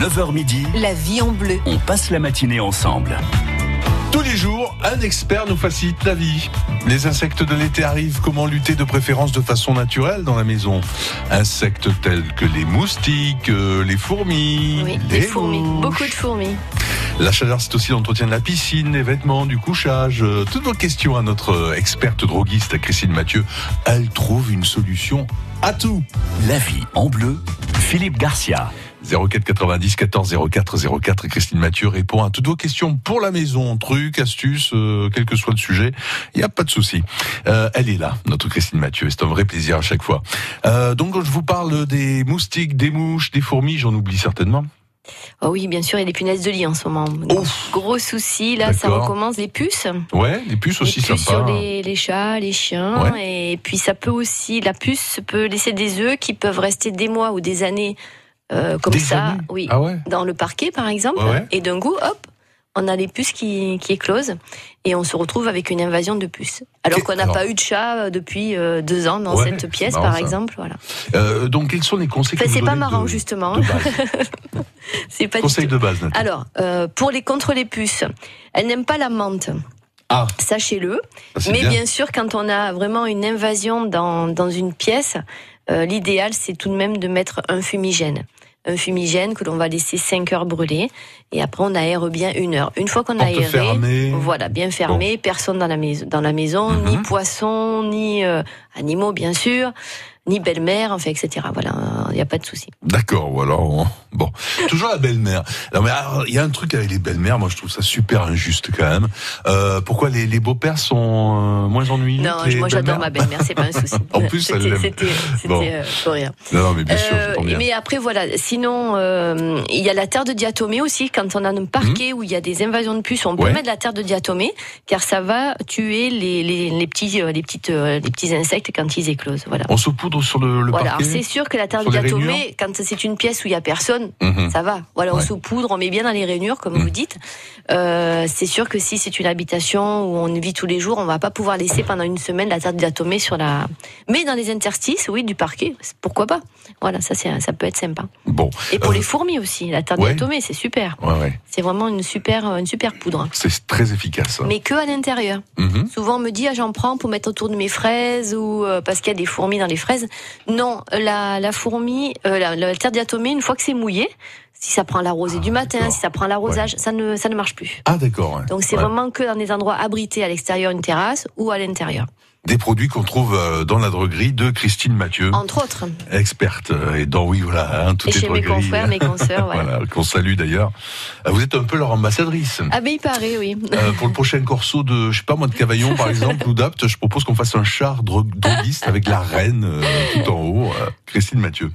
9h midi, La vie en bleu. on passe la matinée ensemble. Tous les jours, un expert nous facilite la vie. Les insectes de l'été arrivent. Comment lutter de préférence de façon naturelle dans la maison? Insectes tels que les moustiques, euh, les fourmis, Oui, les des fourmis, mouches. beaucoup de fourmis. La chaleur, c'est aussi l'entretien de la piscine, les vêtements, du couchage. Euh, Toutes vos questions à notre euh, experte droguiste Christine Mathieu. Elle trouve une solution à tout. La vie en bleu, Philippe Garcia. 04 90 14 04 04 et Christine Mathieu répond à toutes vos questions pour la maison, trucs, astuces, euh, quel que soit le sujet, il n'y a pas de souci. Euh, elle est là, notre Christine Mathieu, c'est un vrai plaisir à chaque fois. Euh, donc je vous parle des moustiques, des mouches, des fourmis, j'en oublie certainement. Oh oui, bien sûr, il y a des punaises de lit en ce moment. Donc. Gros souci, là, ça recommence. Les puces. Ouais, les puces aussi les puces sympa. sur les, les chats, les chiens. Et puis ça peut aussi, la puce peut laisser des œufs qui peuvent rester des mois ou des années euh, comme ça. Oui. Ah ouais Dans le parquet, par exemple. Ouais. Et d'un coup, hop, on a les puces qui, qui éclosent et on se retrouve avec une invasion de puces. Alors qu'on n'a pas eu de chat euh, depuis euh, deux ans dans Ouais, cette pièce, marrant, par ça. exemple. Voilà. Euh, donc quelles sont les conseils Enfin, c'est pas marrant, de- justement. c'est pas Conseil de base. Alors, euh, pour les contre les puces, elles n'aiment pas la menthe. Ah, Sachez-le. c'est Mais bien. bien. sûr, quand on a vraiment une invasion dans, dans une pièce, l'idéal, c'est tout de même de mettre un fumigène. Un fumigène que l'on va laisser 5 heures brûler. Et après, on aère bien une heure. Une fois qu'on a aéré, fermée. voilà, bien fermé, personne dans la, maison, dans la maison, ni Mhm. poissons, ni euh, animaux, bien sûr, ni belle-mère, enfin, etc. Voilà, il n'y a pas de souci. D'accord, alors on- bon, toujours la belle-mère. Non mais il y a un truc avec les belles-mères, moi je trouve ça super injuste quand même. Euh, pourquoi les, les beaux-pères sont euh, moins ennuyeux Non, que les moi j'adore ma belle-mère, c'est pas un souci. En plus, C'était- l'aime. C'était c'était, Bon. euh, pour rien. Non, non, mais bien sûr, Euh, bien. mais après voilà, sinon euh, il y a la terre de diatomée aussi. Quand on a un parquet où il y a des invasions de puces, on peut mettre de la terre de diatomée car ça va tuer les, les, les petits les petites les petits insectes quand ils éclosent. Voilà. On se poudre sur le, le Voilà, parquet c'est sûr que la diatomée, rainures quand c'est une pièce où il y a personne, Mhm. ça va. Voilà, on Ouais. saupoudre, on met bien dans les rainures, comme Mhm. vous dites. Euh, c'est sûr que si c'est une habitation où on vit tous les jours, on va pas pouvoir laisser pendant une semaine la terre de diatomée sur la. Mais dans les interstices, oui, du parquet, pourquoi pas Voilà, ça, ça peut être sympa. Bon, Et pour Euh, les fourmis aussi, la terre ouais. diatomée, c'est super. ouais, ouais, C'est vraiment une super, une super poudre. c'est très efficace. Mais que à l'intérieur. Mhm. Souvent on me dit ah, j'en prends pour mettre autour de mes fraises ou euh, parce qu'il y a des fourmis dans les fraises. Non, la, la fourmi, euh, la, la terre diatomée, une fois que c'est mouillé, si ça prend la rosée Ah, du matin, si ça prend l'arrosage, ça ne ça ne marche plus. Ah d'accord. ouais. Donc c'est Ouais. vraiment que dans des endroits abrités à l'extérieur, une terrasse ou à l'intérieur, Des produits qu'on trouve euh, dans la droguerie de Christine Mathieu, entre autres. experte. euh, Et dans oui, voilà, hein, toutes Et chez mes confrères, mes consoeurs, voilà. Voilà, qu'on salue d'ailleurs. Euh, Vous êtes un peu leur ambassadrice. Ah ben il paraît, oui. Euh, pour le prochain corso de, je sais pas moi, de Cavaillon par exemple, ou d'Apt, je propose qu'on fasse un char dro- droguiste avec la reine euh, tout en haut, euh, Christine Mathieu.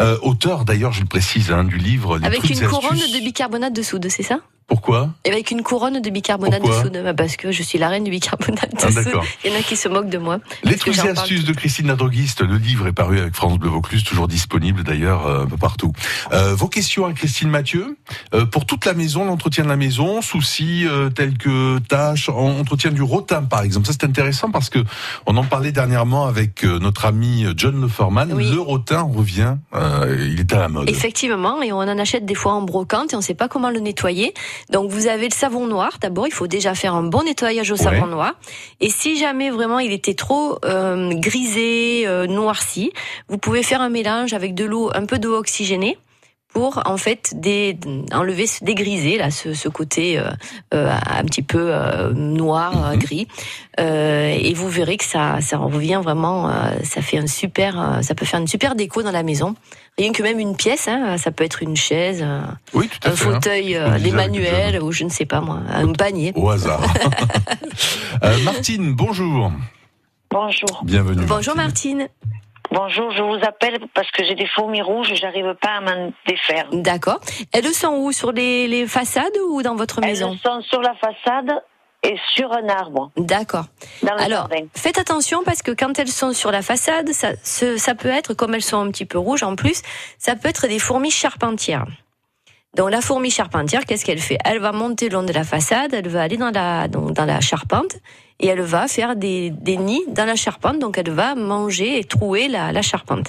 Euh, auteur d'ailleurs, je le précise, hein, du livre Les Avec une couronne de bicarbonate de soude, c'est ça? Pourquoi Et Avec une couronne de bicarbonate Pourquoi de soude, bah, parce que je suis la reine du bicarbonate de Ah, soude. Il y en a qui se moquent de moi. Les trucs et astuces de Christine la droguiste. Le livre est paru avec France Bleu Vaucluse, toujours disponible d'ailleurs un peu partout. Euh, vos questions à Christine Mathieu euh, pour toute la maison, l'entretien de la maison, soucis euh, tels que tâches, en- entretien du rotin par exemple. Ça c'est intéressant parce que on en parlait dernièrement avec euh, notre ami John Leferman. Oui. Le rotin revient, euh, il est à la mode. Effectivement, et on en achète des fois en brocante et on ne sait pas comment le nettoyer. Donc vous avez le savon noir. D'abord, il faut déjà faire un bon nettoyage au savon noir. Et si jamais vraiment il était trop euh, grisé, euh, noirci, vous pouvez faire un mélange avec de l'eau, un peu d'eau oxygénée pour en fait des, enlever ce dégrisé là, ce, ce côté euh, euh, un petit peu euh, noir, euh, Mhm. gris. Euh, et vous verrez que ça, ça revient vraiment, euh, ça fait un super, ça peut faire une super déco dans la maison. Rien que même une pièce, hein, ça peut être une chaise, un, Oui, tout à un fait. hein. fauteuil, euh, disait des manuels ou je ne sais pas moi, un panier. Au hasard. Euh, Martine, bonjour. Bonjour. Bienvenue. Bonjour Martine. Bonjour, je vous appelle parce que j'ai des fourmis rouges et j'arrive pas à m'en défaire. D'accord. Elles sont où Sur les, les façades ou dans votre maison? Elles sont sur la façade et sur un arbre, D'accord. Alors, jardin. faites attention parce que quand elles sont sur la façade, ça, ce- ça peut être, comme elles sont un petit peu rouges en plus, ça peut être des fourmis charpentières. Donc la fourmi charpentière, qu'est-ce qu'elle fait? Elle va monter le long de la façade, elle va aller dans la, donc, dans la charpente et elle va faire des, des nids dans la charpente, donc elle va manger et trouer la, la charpente.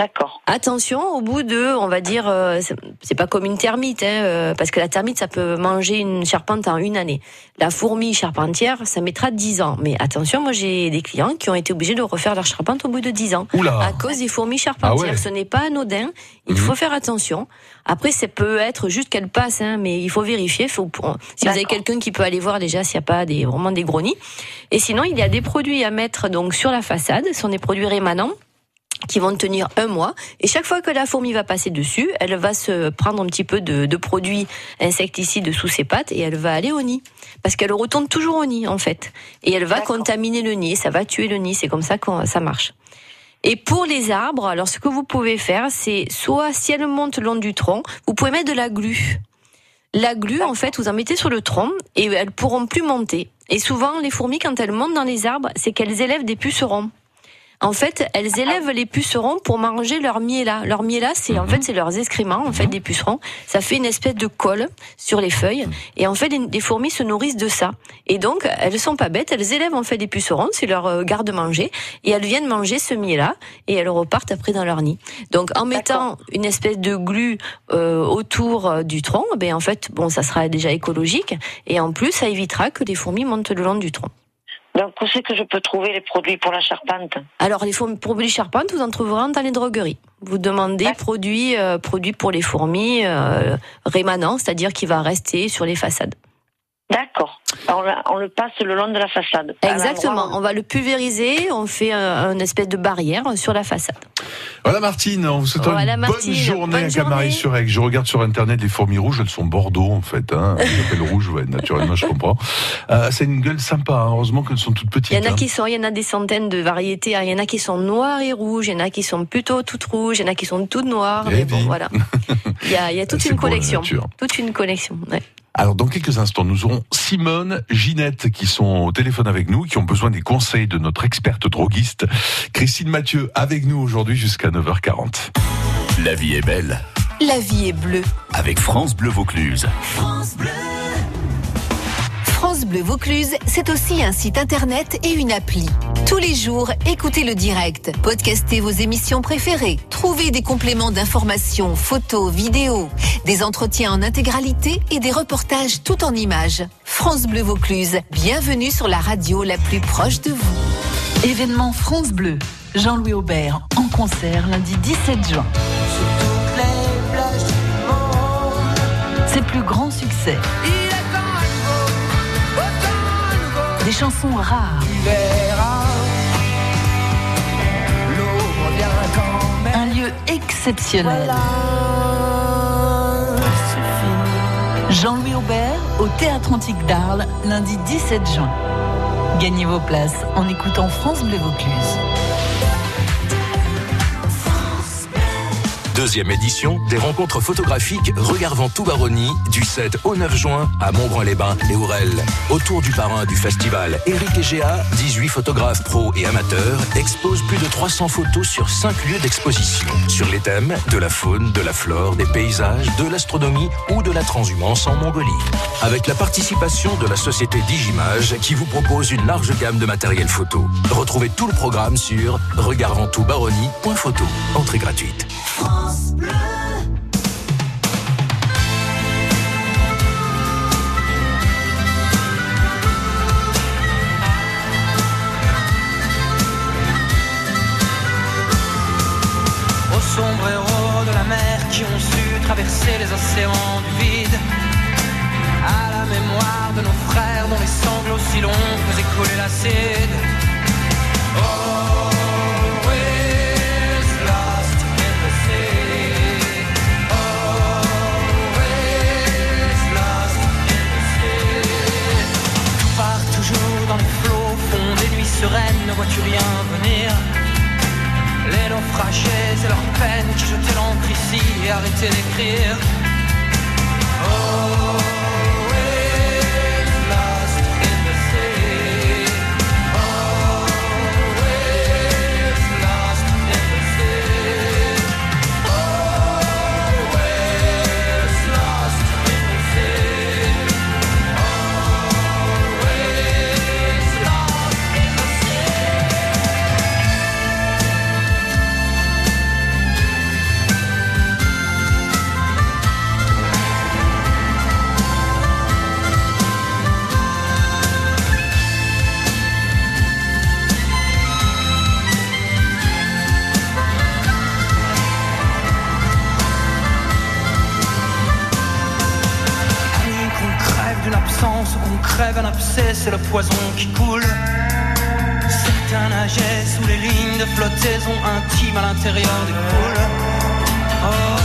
D'accord. Attention, au bout de, on va dire, euh, c'est- pas comme une termite, hein, euh, parce que la termite, ça peut manger une charpente en une année. La fourmi charpentière, ça mettra 10 ans. Mais attention, moi j'ai des clients qui ont été obligés de refaire leur charpente au bout de 10 ans. Oula. À cause des fourmis charpentières. Ah ouais. Ce n'est pas anodin. Il Mhm. faut faire attention. Après, ça peut être juste qu'elle passe, hein, mais il faut vérifier. Faut, si vous avez quelqu'un qui peut aller voir déjà s'il n'y a pas des, vraiment des gros nids. Et sinon, il y a des produits à mettre donc sur la façade. Ce sont des produits rémanents qui vont tenir un mois. Et chaque fois que la fourmi va passer dessus, elle va se prendre un petit peu de, de produits insecticides sous ses pattes et elle va aller au nid. Parce qu'elle retourne toujours au nid, en fait. Et elle va contaminer le nid, ça va tuer le nid. C'est comme ça que ça marche. Et pour les arbres, alors ce que vous pouvez faire, c'est soit si elle monte le long du tronc, vous pouvez mettre de la glu. La glu, en fait, vous en mettez sur le tronc et elles pourront plus monter. Et souvent, les fourmis, quand elles montent dans les arbres, c'est qu'elles élèvent des pucerons. En fait, elles élèvent les pucerons pour manger leur miella. Leur miella, c'est en fait c'est leurs excréments, en fait des pucerons. Ça fait une espèce de colle sur les feuilles, et en fait les, fourmis se nourrissent de ça. Et donc elles sont pas bêtes, elles élèvent en fait des pucerons, c'est leur euh, garde-manger, et elles viennent manger ce miella, et elles repartent après dans leur nid. Donc en mettant une espèce de glu euh, autour euh, du tronc, ben en fait bon ça sera déjà écologique, et en plus ça évitera que les fourmis montent le long du tronc. Donc, où c'est que je peux trouver les produits pour la charpente Alors, les fourmis, produits charpentes, vous en trouverez dans les drogueries. Vous demandez D'accord. produits, euh, produits pour les fourmis euh, rémanents, c'est-à-dire qui va rester sur les façades. D'accord. On, le- on le passe le long de la façade. Exactement. On va le pulvériser, on fait un, une espèce de barrière sur la façade. Voilà Martine, on vous souhaite Voilà, une Martine, bonne journée bonne à. Je regarde sur internet les fourmis rouges, elles sont bordeaux en fait. Hein. Elles rouges, ouais, naturellement, je comprends. Euh, c'est une gueule sympa, hein. heureusement qu'elles sont toutes petites. Il y en a hein. qui sont, il y en a des centaines de variétés. Il y en a qui sont noires et rouges, il y en a qui sont plutôt toutes rouges, il y en a qui sont toutes noires. Eh Mais bon, voilà. Il y a, il y a toute une collection. Toute une collection. Alors dans quelques instants, nous aurons Simone, Ginette qui sont au téléphone avec nous, qui ont besoin des conseils de notre experte droguiste. Christine Mathieu avec nous aujourd'hui jusqu'à 9h40. La vie est belle La vie est bleue. avec France Bleu Vaucluse. France Bleu Vaucluse, c'est aussi un site internet et une appli. Tous les jours, écoutez le direct, podcastez vos émissions préférées, trouvez des compléments d'informations, photos, vidéos, des entretiens en intégralité et des reportages tout en images. France Bleu Vaucluse, bienvenue sur la radio la plus proche de vous. Événement France Bleu. Jean-Louis Aubert en concert lundi 17 juin. Ses plus grands succès. Des chansons rares. Un lieu exceptionnel. Jean-Louis Aubert au Théâtre Antique d'Arles lundi 17 juin. Gagnez vos places en écoutant France Bleu Vaucluse. Deuxième édition des rencontres photographiques Regardant tout Baronnie du 7 au 9 juin à Montbrun-les-Bains et Aurel. Autour du parrain du festival, Eric Egea, 18 photographes pros et amateurs, exposent plus de 300 photos sur 5 lieux d'exposition sur les thèmes de la faune, de la flore, des paysages, de l'astronomie ou de la transhumance en Mongolie. Avec la participation de la société Digimage qui vous propose une large gamme de matériel photo. Retrouvez tout le programme sur regardanttoutbaronnie.photo. Entrée gratuite. Traverser les océans du vide. À la mémoire de nos frères dont les sanglots si longs faisaient couler l'acide. Part toujours dans les flots, fond des nuits sereines, ne vois-tu rien venir? Les naufragés et leurs peines qui jetaient l'encre ici et arrêtaient d'écrire. Always c'est le poison qui coule. Certains nageaient sous les lignes de flottaison intime à l'intérieur des poules. Oh,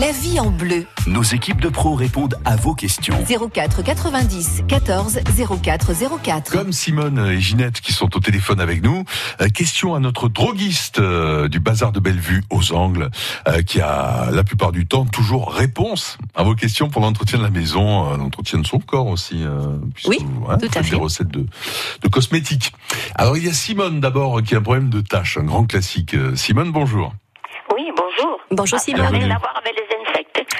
La vie en bleu. Nos équipes de pros répondent à vos questions. 04 90 14 04 04. Comme Simone et Ginette qui sont au téléphone avec nous, euh, question à notre droguiste euh, du bazar de Bellevue aux Angles, euh, qui a la plupart du temps toujours réponse à vos questions pour l'entretien de la maison, l'entretien de son corps aussi. puisque Oui, vous, tout à faites fait. Des recettes de, de cosmétiques. Alors il y a Simone d'abord qui a un problème de tâche, un grand classique. Simone, bonjour. Oui, bonjour. Bonjour Ah, Simone. Bienvenue.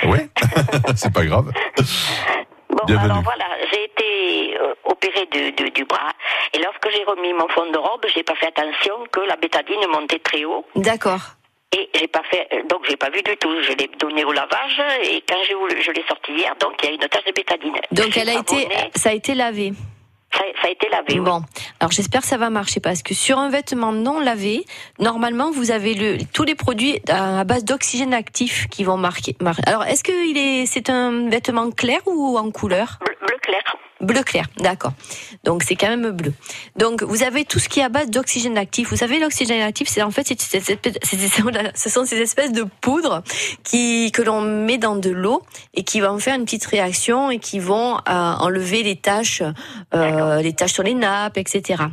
Oui, c'est pas grave. Bon, Bienvenue. alors voilà, j'ai été euh, opérée du, du, du bras et lorsque j'ai remis mon fond de robe, j'ai pas fait attention que la bétadine montait très haut D'accord. et j'ai pas fait, euh, donc j'ai pas vu du tout. Je l'ai donné au lavage et quand j'ai voulu, je l'ai sorti hier, donc il y a une tache de bétadine. Donc elle a été, ça a été lavé. Ça, ça a été lavé. oui. Bon, alors j'espère que ça va marcher parce que sur un vêtement non lavé, normalement vous avez le, tous les produits à base d'oxygène actif qui vont marquer. mar- Alors est-ce que il est, c'est un vêtement clair ou en couleur? Bleu, bleu clair. Bleu clair, d'accord. Donc c'est quand même bleu. Donc vous avez tout ce qui est à base d'oxygène actif. Vous savez l'oxygène actif, c'est en fait c'est- c'est- c'est- ce sont ces espèces de poudres qui que l'on met dans de l'eau et qui vont faire une petite réaction et qui vont euh, enlever les taches, euh, les taches sur les nappes, etc.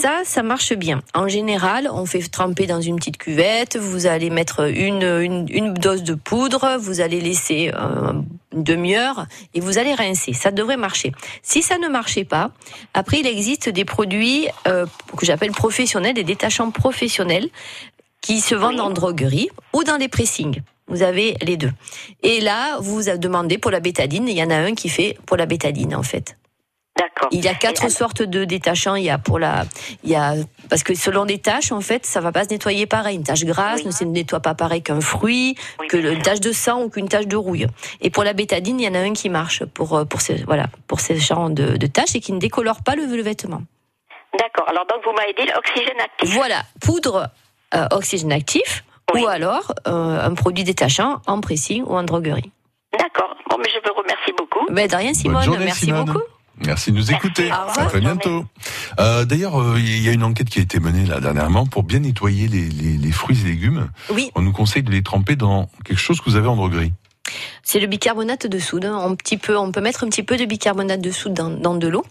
Ça, ça marche bien. En général, on fait tremper dans une petite cuvette. Vous allez mettre une une, une dose de poudre. Vous allez laisser euh, une demi-heure et vous allez rincer. Ça devrait marcher. Si ça ne marchait pas, après il existe des produits euh, que j'appelle professionnels, des détachants professionnels qui se vendent en droguerie ou dans les pressings. Vous avez les deux. Et là, vous vous demandez pour la bétadine. Il y en a un qui fait pour la bétadine en fait. D'accord. Il y a quatre Et- sortes de détachants. Il y a pour la, il y a parce que selon les tâches, en fait, ça va pas se nettoyer pareil. Une tache grasse Oui. ne se nettoie pas pareil qu'un fruit, Oui, que le- une tache de sang ou qu'une tache de rouille. Et pour la bétadine, il y en a un qui marche pour euh, pour ces voilà pour ces genres de, de tâches et qui ne décolore pas le, le vêtement. D'accord. Alors donc vous m'avez dit l'oxygène actif. Voilà, poudre euh, oxygène actif Oui. ou alors euh, un produit détachant en pressing ou en droguerie. D'accord. Bon, mais je vous remercie beaucoup. Ben de rien, Simone. journée, Merci Simone. beaucoup. Merci de nous écouter. À très bientôt. Euh, D'ailleurs, euh, il y a une enquête qui a été menée là dernièrement pour bien nettoyer les, les- les fruits et légumes. Oui, On nous conseille de les tremper dans quelque chose que vous avez en droguerie. C'est le bicarbonate de soude. Un petit peu, on peut mettre un petit peu de bicarbonate de soude dans, dans de l'eau.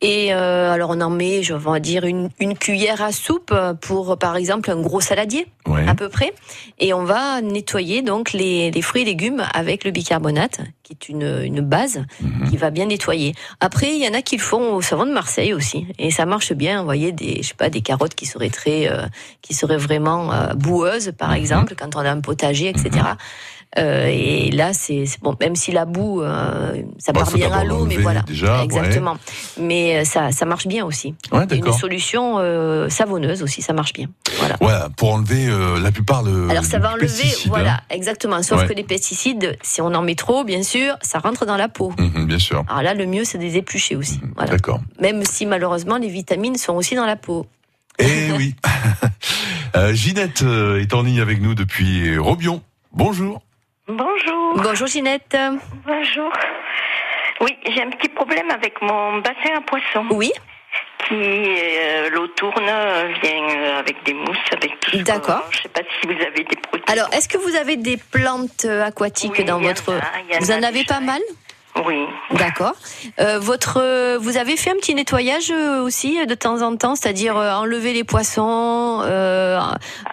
Et euh, alors on en met, je vais dire une, une cuillère à soupe pour, par exemple, un gros saladier Ouais. à peu près. Et on va nettoyer donc les, les fruits et légumes avec le bicarbonate, qui est une, une base Mhm. qui va bien nettoyer. Après, il y en a qui le font au savon de Marseille aussi, et ça marche bien. Vous voyez des, je sais pas, des carottes qui seraient très, euh, qui seraient vraiment euh, boueuses, par Mhm. exemple, quand on a un potager, etc. et là, c'est bon, même si la boue, euh, ça Bah, part bien à l'eau, mais voilà, déjà, ouais. exactement. Mais euh, ça, ça marche bien aussi. Ouais, Une solution euh, savonneuse aussi, ça marche bien. Voilà. Voilà, pour enlever euh, la plupart de. Alors ça va enlever, pesticides, voilà, hein. exactement. Sauf Ouais. que les pesticides, si on en met trop, bien sûr, ça rentre dans la peau. Mhm, bien sûr. Alors là, le mieux, c'est de les éplucher aussi. Mhm, Voilà. D'accord. Même si malheureusement, les vitamines sont aussi dans la peau. Eh oui. Euh, Ginette euh, est en ligne avec nous depuis Robion. Bonjour. Bonjour. Bonjour Ginette. Bonjour. Oui, j'ai un petit problème avec mon bassin à poissons Oui, si euh, l'eau tourne, vient euh, avec des mousses, avec tout. D'accord. Je sais pas si vous avez des produits. Alors, est-ce que vous avez des plantes euh, aquatiques Oui, dans en votre... a, en Vous en avez déjà, pas mal? Oui. D'accord. Euh, votre, euh, vous avez fait un petit nettoyage euh, aussi de temps en temps, c'est-à-dire euh, enlever les poissons, euh,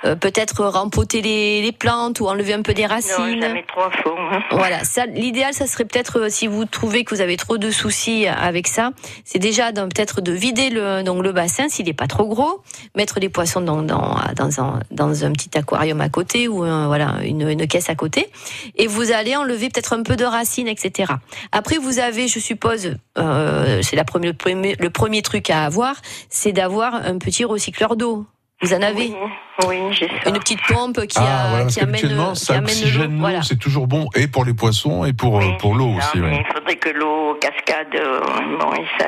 euh, peut-être rempoter les, les plantes ou enlever un peu des Non, racines? jamais trop à fond. hein. Voilà, ça, l'idéal, ça serait peut-être euh, si vous trouvez que vous avez trop de soucis avec ça, c'est déjà d'un- peut-être de vider le donc le bassin s'il n'est pas trop gros, mettre les poissons dans dans dans un dans un petit aquarium à côté ou un- voilà une, une caisse à côté, et vous allez enlever peut-être un peu de racines, etc. Après, vous avez, je suppose, euh, c'est la première, le premier le premier truc à avoir, c'est d'avoir un petit recycleur d'eau. Vous en avez oui j'ai ça. une petite pompe qui, Ah, a, voilà, qui amène, qui ça amène l'eau. oxygène l'eau, Voilà. c'est toujours bon, et pour les poissons, et pour, euh, Oui, pour l'eau aussi. ouais. Il faudrait que l'eau cascade. euh, bon, et ça.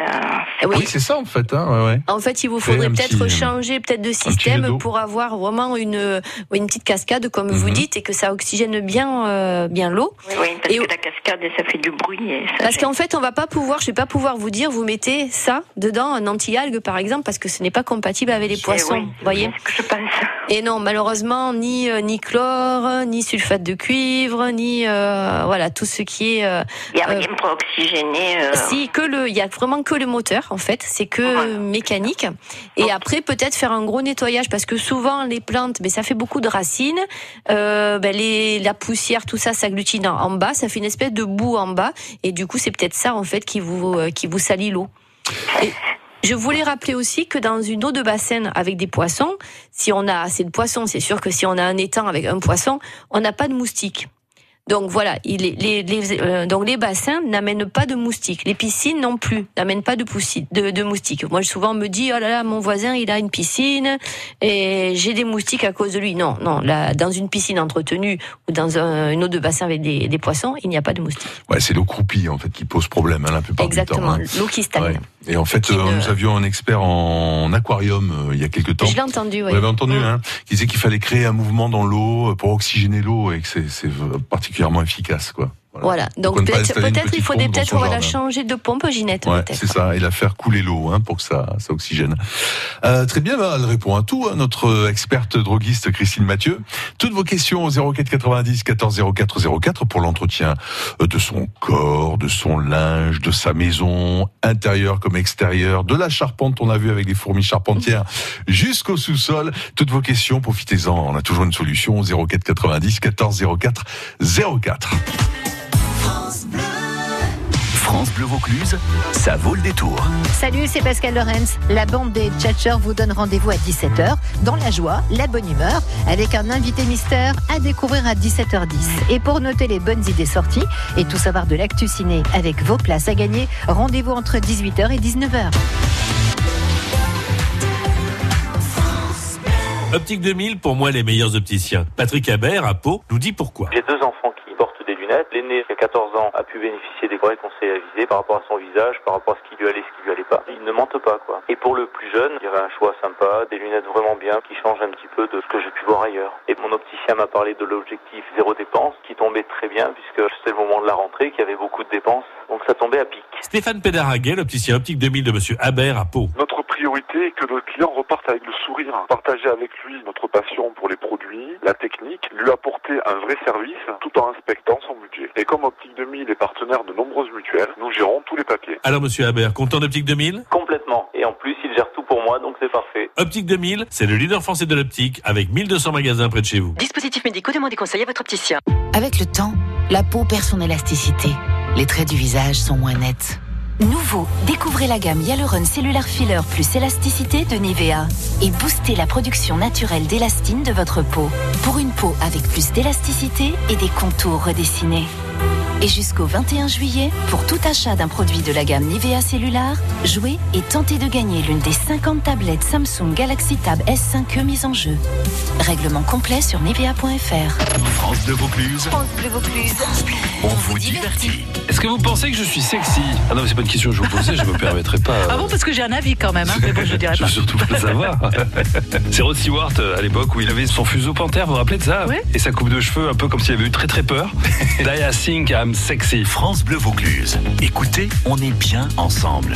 Oui. Oui, c'est ça en fait. Hein, ouais, ouais. En fait, il vous faudrait peut-être petit- changer peut-être de système pour avoir vraiment une une petite cascade comme vous Mhm. dites et que ça oxygène bien euh, bien l'eau. Oui, oui, parce Et que la cascade, ça fait du bruit. Et ça Parce qu'en fait, on va pas pouvoir, je vais pas pouvoir vous dire, vous mettez ça dedans, un anti-algue par exemple, parce que ce n'est pas compatible avec les poissons. oui, vous voyez C'est ce que je pense. Et non, malheureusement, ni euh, ni chlore, ni sulfate de cuivre, ni euh, voilà tout ce qui est. euh, Il n'y a Euh, rien pour oxygéner. euh, Si que le, il y a vraiment que le moteur en fait, c'est que mécanique. Et après peut-être faire un gros nettoyage parce que souvent les plantes, ben ça fait beaucoup de racines, euh, ben les, la poussière, tout ça s'agglutine en, en bas, ça fait une espèce de boue en bas, et du coup c'est peut-être ça en fait qui vous euh, qui vous salit l'eau. Et je voulais rappeler aussi que dans une eau de bassin avec des poissons, si on a assez de poissons, c'est sûr que si on a un étang avec un poisson, on n'a pas de moustiques. Donc voilà, il est- les, les, euh, donc les bassins n'amènent pas de moustiques. Les piscines non plus n'amènent pas de, poussi- de, de moustiques. Moi, je souvent me dis, oh là là, mon voisin, il a une piscine et j'ai des moustiques à cause de lui. Non, non, là, dans une piscine entretenue ou dans un, une eau de bassin avec des, des poissons, il n'y a pas de moustiques. Ouais, c'est l'eau croupie en fait qui pose problème hein, la plupart Exactement, du temps. l'eau qui stagne. Ouais. Et en fait, euh, nous avions un expert en aquarium euh, il y a quelques temps. Je l'ai entendu, oui. Vous l'avez entendu, hein, qui disait qu'il fallait créer un mouvement dans l'eau euh, pour oxygéner l'eau et que c'est particulièrement efficace, quoi. Voilà, donc peut-être peut-être il dans peut-être voilà, jardin changer de pompe, Ginette, Ouais, c'est ça, et la faire couler l'eau hein, pour que ça, ça oxygène. Euh, très bien, bah, elle répond à tout, hein, notre experte droguiste Christine Mathieu. Toutes vos questions au 04 90 14 04 04 pour l'entretien euh, de son corps, de son linge, de sa maison, intérieur comme extérieur, de la charpente, on a vu avec les fourmis charpentières, jusqu'au sous-sol. Toutes vos questions, profitez-en, on a toujours une solution au 04 90 14 04 04. France Bleu Vaucluse, ça vaut le détour. Salut, c'est Pascal Lorenz. La bande des Tchatchers vous donne rendez-vous à 17h dans la joie, la bonne humeur, avec un invité mystère à découvrir à 17h10. Et pour noter les bonnes idées sorties et tout savoir de l'actu ciné avec vos places à gagner, rendez-vous entre 18h et 19h. Optique 2000, pour moi, les meilleurs opticiens. Patrick Habert, à Pau, nous dit pourquoi. J'ai deux enfants qui portent des lunettes. L'aîné, qui a 14 ans, a pu bénéficier des vrais conseils avisés par rapport à son visage, par rapport à ce qui lui allait, ce qui lui allait pas. Il ne mente pas, quoi. Et pour le plus jeune, il y avait un choix sympa, des lunettes vraiment bien, qui changent un petit peu de ce que j'ai pu voir ailleurs. Et mon opticien m'a parlé de l'objectif zéro dépense, qui tombait très bien, puisque c'était le moment de la rentrée, qu'il y avait beaucoup de dépenses. Donc ça tombait à pic. Stéphane Pédaraguet, l'opticien Optique 2000 de Monsieur Habert, à Pau. Notre priorité est que notre client reparte avec le sourire. Partager avec lui notre passion pour les produits, la technique, lui apporter un vrai service tout en respectant son budget. Et comme Optique 2000 est partenaire de nombreuses mutuelles, nous gérons tous les papiers. Alors, Monsieur Habert, content d'Optique 2000 Complètement. Et en plus, il gère tout pour moi, donc c'est parfait. Optique 2000, c'est le leader français de l'optique, avec 1200 magasins près de chez vous. Dispositifs médicaux, demandez conseil à votre opticien. Avec le temps, la peau perd son élasticité. Les traits du visage sont moins nets. Nouveau, découvrez la gamme Hyaluron Cellular Filler plus élasticité de Nivea et boostez la production naturelle d'élastine de votre peau pour une peau avec plus d'élasticité et des contours redessinés. Et jusqu'au 21 juillet, pour tout achat d'un produit de la gamme Nivea Cellular, jouez et tentez de gagner l'une des 50 tablettes Samsung Galaxy Tab S5e mises en jeu. Règlement complet sur nivea.fr. France Bleu Vaucluse, France Bleu Vaucluse. on vous divertit. Est-ce que vous pensez que je suis sexy? Ah non, mais c'est pas une question que je vous posais, je me permettrai pas. euh, Ah bon, parce que j'ai un avis quand même, hein, mais bon, je dirais Je pas. veux surtout pas le savoir. c'est Rod Stewart euh, à l'époque où il avait son fuseau panthère, vous vous rappelez de ça Ouais. Et sa coupe de cheveux un peu comme s'il avait eu très très peur. Daya think I'm sexy. France Bleu Vaucluse. Écoutez, on est bien ensemble.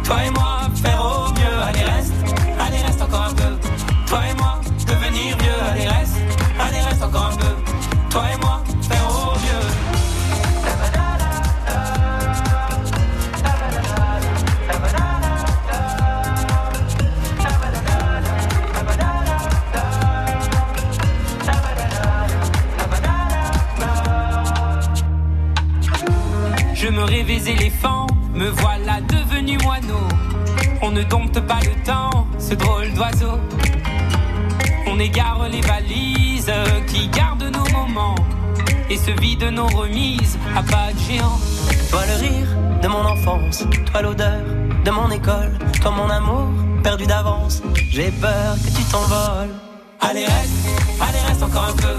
Toi et moi, faire au mieux, allez reste, allez reste encore un peu. Toi et moi, toi l'odeur de mon école, toi mon amour perdu d'avance. J'ai peur que tu t'envoles. Allez reste, allez reste encore un peu.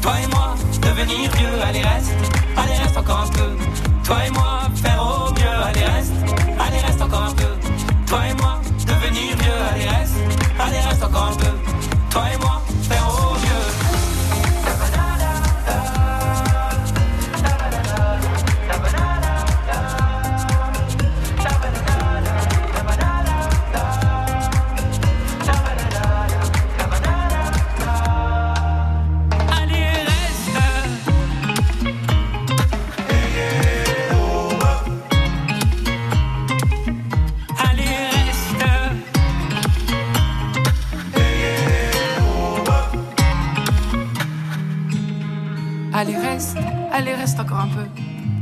Toi et moi, devenir vieux, allez reste, allez reste encore un peu. Toi et moi, faire au mieux, allez reste,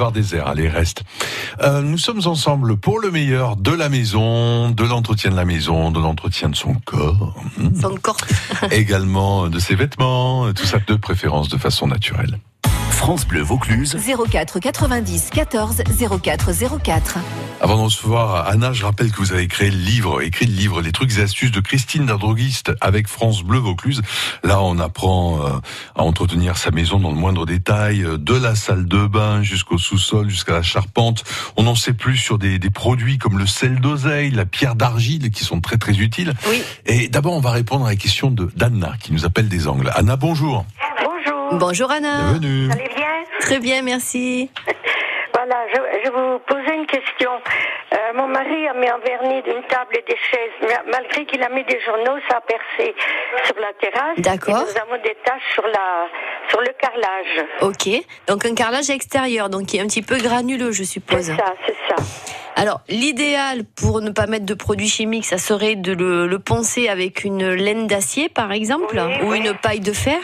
Boulevard désert, allez, reste. Euh, nous sommes ensemble pour le meilleur de la maison, de l'entretien de la maison, de l'entretien de son corps. Son corps. Également de ses vêtements, tout ça de préférence de façon naturelle. France Bleu Vaucluse. 04 90 14 04 04. Avant de recevoir Anna, je rappelle que vous avez créé le livre, écrit le livre Les trucs et astuces de Christine la droguiste avec France Bleu Vaucluse. Là, on apprend euh, à entretenir sa maison dans le moindre détail, euh, de la salle de bain jusqu'au sous-sol, jusqu'à la charpente. On en sait plus sur des, des produits comme le sel d'oseille, la pierre d'argile, qui sont très très utiles. Oui. Et d'abord, on va répondre à la question de d'Anna, qui nous appelle des Angles. Anna, bonjour. Bonjour. Bonjour Anna. Bienvenue. Vous allez bien Très bien, merci. Voilà, je, je vous posais une question. Euh, mon mari a mis un vernis d'une table et des chaises, mais malgré qu'il a mis des journaux, ça a percé sur la terrasse. D'accord. Et nous avons des taches sur la sur le carrelage. Ok. Donc un carrelage extérieur, donc qui est un petit peu granuleux, je suppose. C'est ça, c'est ça. Alors, l'idéal pour ne pas mettre de produits chimiques, ça serait de le, le poncer avec une laine d'acier, par exemple, Oui, ou oui. une paille de fer,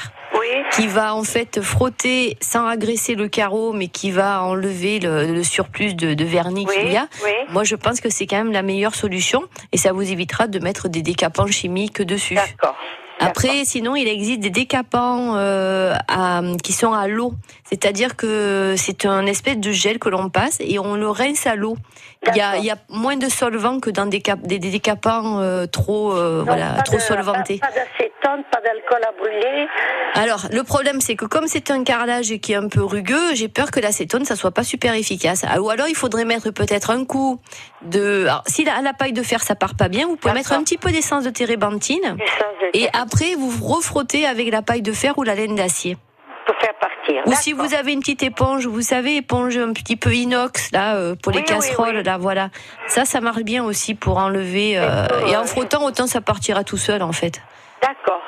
Oui. qui va en fait frotter sans agresser le carreau, mais qui va enlever le, le surplus de, de vernis Oui, qu'il y a. oui. Moi, je pense que c'est quand même la meilleure solution, et ça vous évitera de mettre des décapants chimiques dessus. D'accord. Après, sinon, il existe des décapants euh, à- qui sont à l'eau. C'est-à-dire que c'est un espèce de gel que l'on passe et on le rince à l'eau. Il y a, y a moins de solvant que dans des, cap- des, des décapants euh, trop, euh, Donc, voilà, pas trop de-. Pas, pas d'acétone, pas d'alcool à brûler. Alors, le problème, c'est que comme c'est un carrelage qui est un peu rugueux, j'ai peur que l'acétone, ça soit pas super efficace. Ah, Ou alors, il faudrait mettre peut-être un coup de... Alors, si la, la paille de fer, ça part pas bien, vous pouvez mettre un petit peu d'essence de térébenthine. De Et après, vous refrottez avec la paille de fer ou la laine d'acier. Peut faire partir. Ou si vous avez une petite éponge, vous savez, éponge un petit peu inox, là, euh, pour les Oui, casseroles, oui. là, voilà. Ça, ça marche bien aussi pour enlever. euh, et en frottant, autant ça partira tout seul, en fait. D'accord.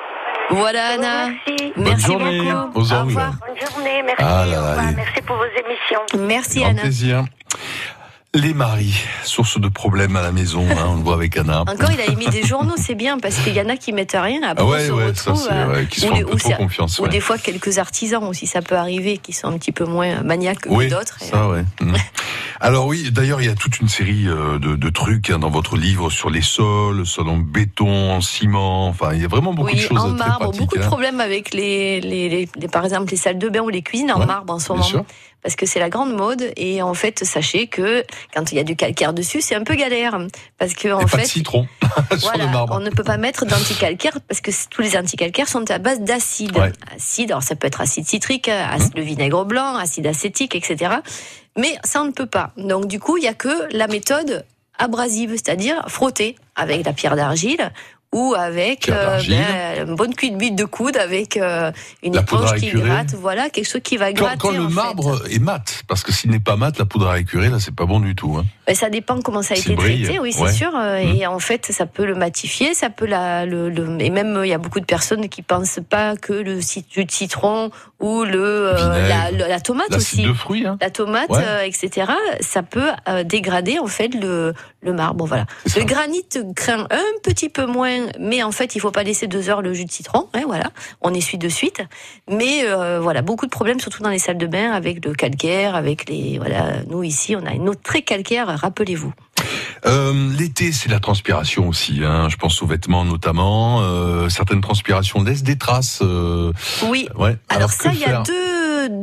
Voilà, Anna. Merci. Merci journée. beaucoup. Aux Au revoir. Bonne journée, merci. Ah là là, au revoir. allez. Merci pour vos émissions. Merci, Grand Anna. plaisir. Les maris, source de problèmes à la maison, hein, on le voit avec Anna. Encore, il a émis des journaux, c'est bien, parce qu'il y en a qui mettent rien, après Ah on ouais, se ouais, ça retrouve. c'est euh, vrai, qui ou les- trop confiance. Ou ouais. des fois, quelques artisans aussi, ça peut arriver, qui sont un petit peu moins maniaques que d'autres. ça ouais. Mm. Alors oui, d'ailleurs il y a toute une série euh, de, de trucs hein, dans votre livre sur les sols, sol en béton, en ciment, enfin il y a vraiment beaucoup oui, de choses en très marbre, pratiques. beaucoup de hein. problèmes avec les, les, les- par exemple les salles de bain ou les cuisines en Ouais, marbre en ce bien moment. sûr. Parce que c'est la grande mode et en fait sachez que quand il y a du calcaire dessus c'est un peu galère parce que en pas fait de citron sur voilà, le marbre. on ne peut pas mettre d'anticalcaire parce que tous les anticalcaires sont à base d'acide. Ouais. Acide, alors ça peut être acide citrique, acide de vinaigre blanc, acide acétique, etc. Mais ça on ne peut pas. Donc du coup il y a que la méthode abrasive, c'est-à-dire frotter avec la pierre d'argile ou avec d'argile. ben, une bonne cuite bite de coude avec euh, une La éponge qui gratte, voilà, quelque chose qui va Quand, gratter. quand le en fait. marbre est mat, parce que s'il n'est pas mat, la poudre à écurer, là, c'est pas bon du tout. Hein. Ben, ça dépend comment ça a été brille, traité, oui, c'est ouais. sûr. euh, Et en fait, ça peut le matifier, ça peut la, le, le- et même euh, il y a beaucoup de personnes qui pensent pas que le jus de citron ou le euh, la, le- la tomate aussi, de fruits, hein. la tomate, Ouais. euh, etc. Ça peut euh, dégrader en fait le, le marbre. Voilà. Le granit craint un petit peu moins, mais en fait, il faut pas laisser deux heures le jus de citron. Hein, voilà, on essuie de suite. Mais euh, voilà, beaucoup de problèmes, surtout dans les salles de bain, avec le calcaire, avec les voilà. Nous ici, on a une eau très calcaire. Rappelez-vous. Euh, L'été, c'est la transpiration aussi. Hein. Je pense aux vêtements notamment. Euh, certaines transpirations laissent des traces. euh, Oui. Ouais. Alors, ça, il y a deux,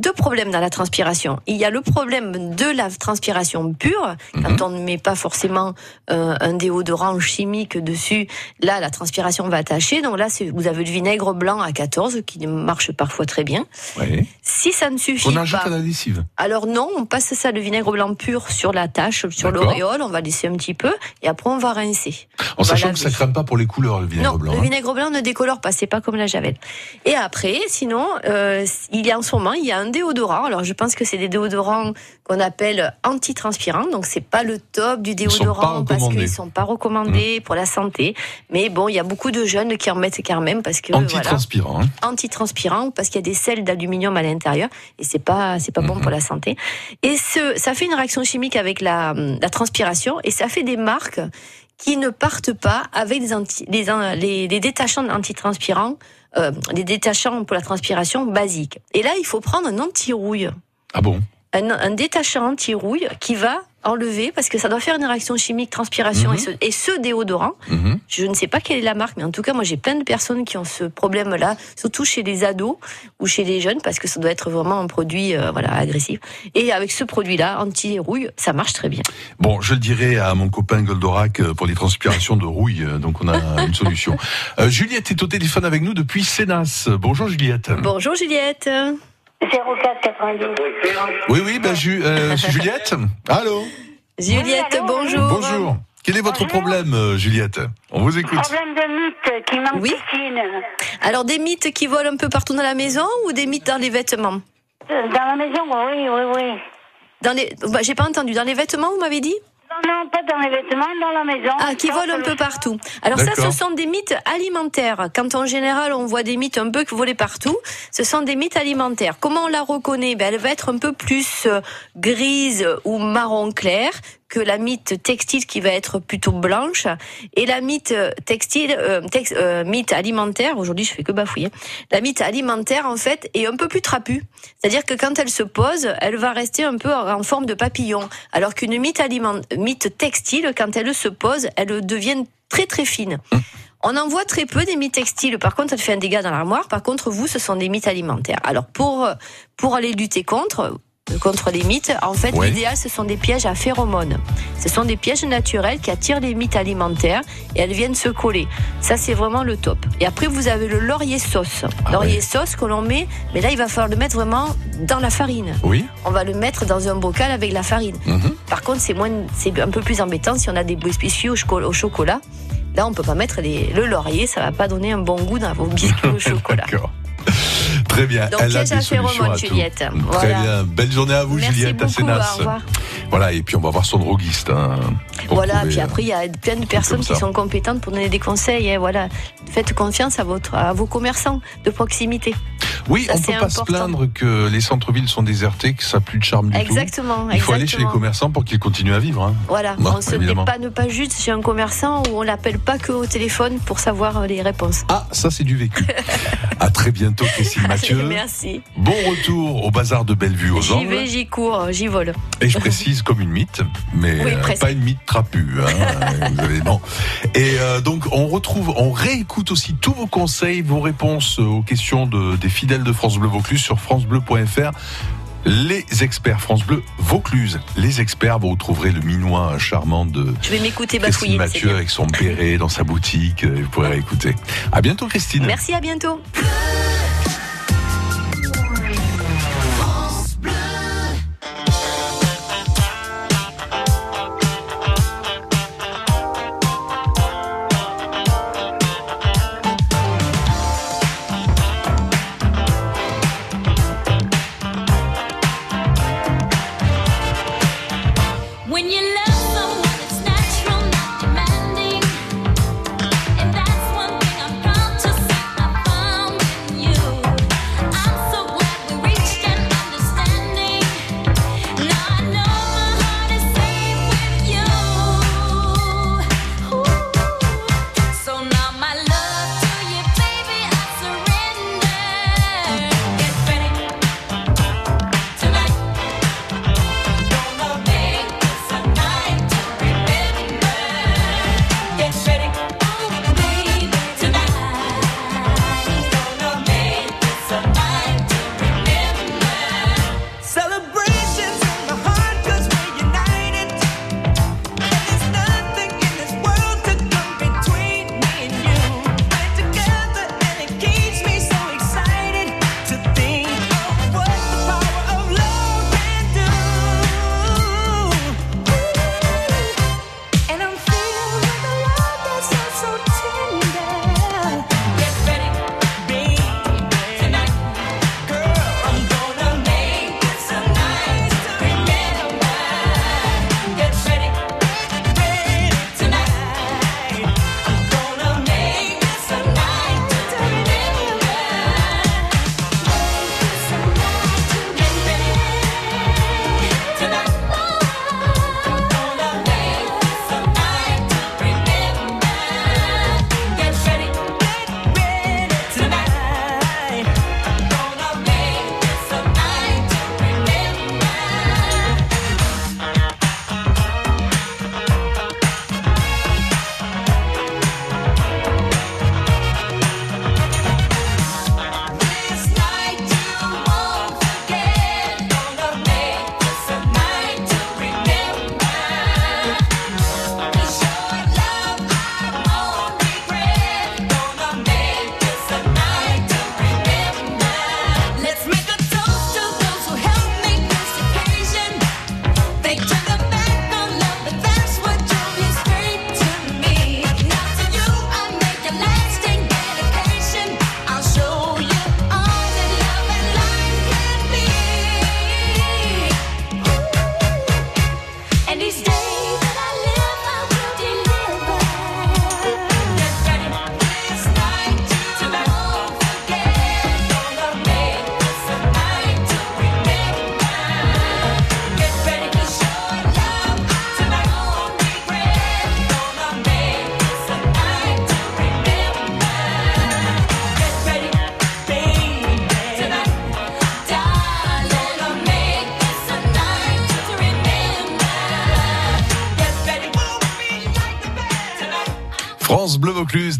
deux problèmes dans la transpiration. Il y a le problème de la transpiration pure, Mhm. quand on ne met pas forcément euh, un déodorant chimique dessus. Là, la transpiration va attacher. Donc là, vous avez du vinaigre blanc à 14 qui marche parfois très bien. Si ça ne suffit On ajoute pas, à la lessive. alors non, on passe ça, le vinaigre blanc pur, sur la tache, sur l'auréole. On va laisser un petit peu et après on va rincer. En On sachant que ça crame pas pour les couleurs, le vinaigre non, blanc. le hein. vinaigre blanc ne décolore pas, c'est pas comme la javel. Et après, sinon, euh, il y a en ce moment, il y a un déodorant. Alors, je pense que c'est des déodorants qu'on appelle antitranspirants. Donc, c'est pas le top du déodorant parce. Mmh. qu'ils sont pas recommandés pour la santé. Mais bon, il y a beaucoup de jeunes qui en mettent quand même parce que voilà, Antitranspirant. hein. antitranspirant parce qu'il y a des sels d'aluminium à l'intérieur et c'est pas c'est pas Mmh. bon pour la santé. Et ce ça fait une réaction chimique avec la, la transpiration et ça fait des marques qui ne partent pas avec les anti, détachants antitranspirants, euh, les détachants pour la transpiration basiques. Et là, il faut prendre un anti-rouille, Ah bon? Un, un détachant anti-rouille qui va enlever parce que ça doit faire une réaction chimique transpiration Mhm. et, ce, et ce déodorant. Mhm. Je ne sais pas quelle est la marque, mais en tout cas, moi, j'ai plein de personnes qui ont ce problème-là, surtout chez les ados ou chez les jeunes, parce que ça doit être vraiment un produit, euh, voilà, agressif. Et avec ce produit-là, anti-rouille, ça marche très bien. Bon, je le dirai à mon copain Goldorak euh, pour les transpirations de rouille, euh, donc on a une solution. Euh, Juliette est au téléphone avec nous depuis Sénas. Bonjour Juliette. Bonjour Juliette. 04 92. Oui, oui, ben, Ju- euh, Juliette. Allô Juliette, bonjour. Bonjour. Quel est votre problème, euh, Juliette? On vous écoute. Problème de mythe qui manque Oui. Alors, des mythes qui volent un peu partout dans la maison ou des mythes dans les vêtements? Euh, Dans la maison, oui, oui, oui. Dans les, bah, j'ai pas entendu. Dans les vêtements, vous m'avez dit? Non, pas dans les vêtements, dans la maison. Ah, qui volent un peu partout. Alors ça, ce sont des mythes alimentaires. Quand en général on voit des mythes un peu volés partout, ce sont des mythes alimentaires. Comment on la reconnaît? Ben, Elle va être un peu plus euh, grise ou marron clair que la mythe textile qui va être plutôt blanche. Et la mythe textile, euh, tex- euh, mythe alimentaire, aujourd'hui je fais que bafouiller, la mythe alimentaire en fait est un peu plus trapue. C'est-à-dire que quand elle se pose, elle va rester un peu en forme de papillon. Alors qu'une mythe, aliment- mythe textile, quand elle se pose, elle devient très très fine. On en voit très peu des mythes textiles. Par contre, elle fait un dégât dans l'armoire. Par contre, vous, ce sont des mythes alimentaires. Alors, pour, pour aller lutter contre, contre les mythes, en fait, Ouais. l'idéal, ce sont des pièges à phéromones. Ce sont des pièges naturels qui attirent les mythes alimentaires et elles viennent se coller. Ça, c'est vraiment le top. Et après, vous avez le laurier sauce. Ah laurier ouais. sauce que l'on met, mais là, il va falloir le mettre vraiment dans la farine. Oui On va le mettre dans un bocal avec la farine. Mhm. Par contre, c'est moins, c'est un peu plus embêtant si on a des biscuits au, choco- au chocolat. Là, on peut pas mettre les- le laurier, ça va pas donner un bon goût dans vos biscuits au chocolat. Très bien. Donc, Elle a des solutions à tout. Juliette. Très Voilà. bien. Belle journée à vous, Merci Juliette beaucoup, Assenas. Voilà, et puis on va voir son droguiste. hein, Voilà, puis après, il y a plein de personnes qui sont compétentes pour donner des conseils. hein, voilà. Faites confiance à, votre, à vos commerçants de proximité. Oui, Ça, on c'est peut pas se plaindre que les centres-villes sont désertés, que ça n'a plus de charme du Exactement, tout. Il faut aller chez les commerçants pour qu'ils continuent à vivre. hein. Voilà, Bon, on se évidemment. dépanne pas juste chez un commerçant où on l'appelle pas que au téléphone pour savoir euh, les réponses. Ah, ça c'est du vécu. à très bientôt, Christine Mathieu. Merci. Bon retour au bazar de Bellevue aux J'y Angles. vais, j'y cours, j'y vole. Et je précise comme une mythe, mais Oui, euh, pas une mythe trapue. hein. Vous avez- non. Et euh, donc on retrouve, on réécoute aussi tous vos conseils, vos réponses aux questions de, des fidèles de France Bleu Vaucluse sur francebleu.fr. Les experts France Bleu Vaucluse, les experts, vous retrouverez le minois charmant de Je vais m'écouter Christine Mathieu avec son béret dans sa boutique. Vous pourrez réécouter. À bientôt, Christine. Merci, à bientôt.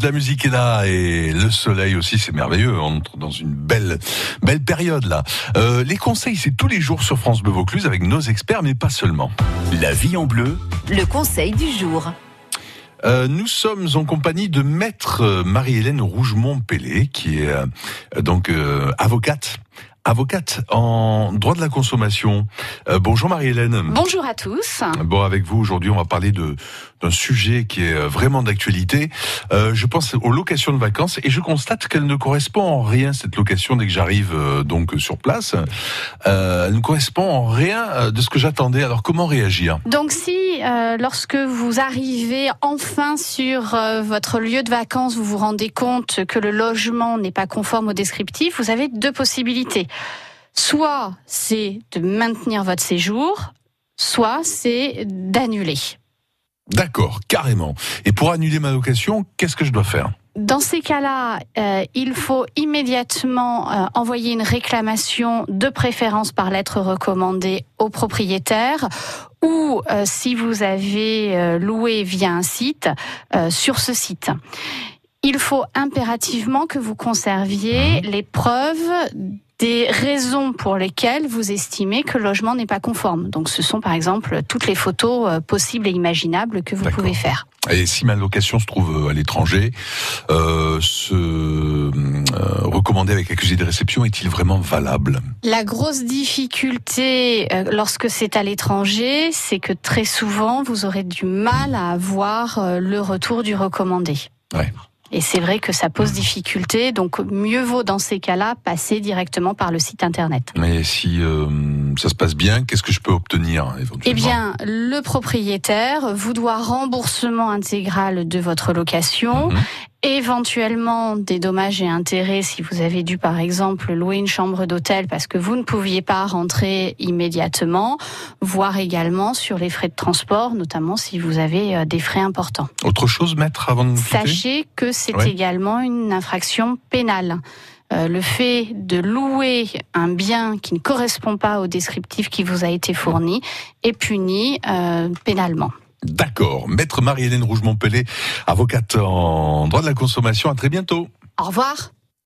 La musique est là et le soleil aussi, c'est merveilleux. On entre dans une belle, belle période là. Euh, les conseils, c'est tous les jours sur France Bleu Vaucluse avec nos experts, mais pas seulement. La vie en bleu, Le conseil du jour. Euh, nous sommes en compagnie de maître euh, Marie-Hélène Rougemont-Pellé, qui est euh, donc euh, avocate avocate en droit de la consommation. Euh, bonjour Marie-Hélène. Bonjour à tous. Bon, avec vous aujourd'hui, on va parler de d'un sujet qui est euh, vraiment d'actualité. Euh, je pense aux locations de vacances et je constate qu'elle ne correspond en rien cette location dès que j'arrive euh, donc sur place. Elle ne correspond en rien de ce que j'attendais. Alors comment réagir? Donc si lorsque vous arrivez enfin sur votre lieu de vacances, vous vous rendez compte que le logement n'est pas conforme au descriptif, vous avez deux possibilités. Soit c'est de maintenir votre séjour, soit c'est d'annuler. D'accord, carrément. Et pour annuler ma location, qu'est-ce que je dois faire? Dans ces cas-là, euh, il faut immédiatement euh, envoyer une réclamation de préférence par lettre recommandée au propriétaire ou euh, si vous avez loué via un site, sur ce site. Il faut impérativement que vous conserviez les preuves des raisons pour lesquelles vous estimez que le logement n'est pas conforme. Donc ce sont par exemple toutes les photos euh, possibles et imaginables que vous pouvez faire. Et si ma location se trouve euh, à l'étranger, euh, ce euh, recommandé avec accusé de réception est-il vraiment valable? La grosse difficulté euh, lorsque c'est à l'étranger, c'est que très souvent, vous aurez du mal à avoir le retour du recommandé. Ouais. Et c'est vrai que ça pose difficulté, donc mieux vaut dans ces cas-là passer directement par le site internet. Mais si euh, ça se passe bien, qu'est-ce que je peux obtenir éventuellement? Eh bien, le propriétaire vous doit remboursement intégral de votre location, éventuellement des dommages et intérêts si vous avez dû par exemple louer une chambre d'hôtel parce que vous ne pouviez pas rentrer immédiatement, voire également sur les frais de transport, notamment si vous avez euh, des frais importants. Autre chose, maître, avant de quitter? Sachez que c'est Ouais. également une infraction pénale. Euh, le fait de louer un bien qui ne correspond pas au descriptif qui vous a été fourni est puni euh, pénalement. D'accord. Maître Marie-Hélène Rougemont-Pellet, avocate en droit de la consommation. À très bientôt. Au revoir.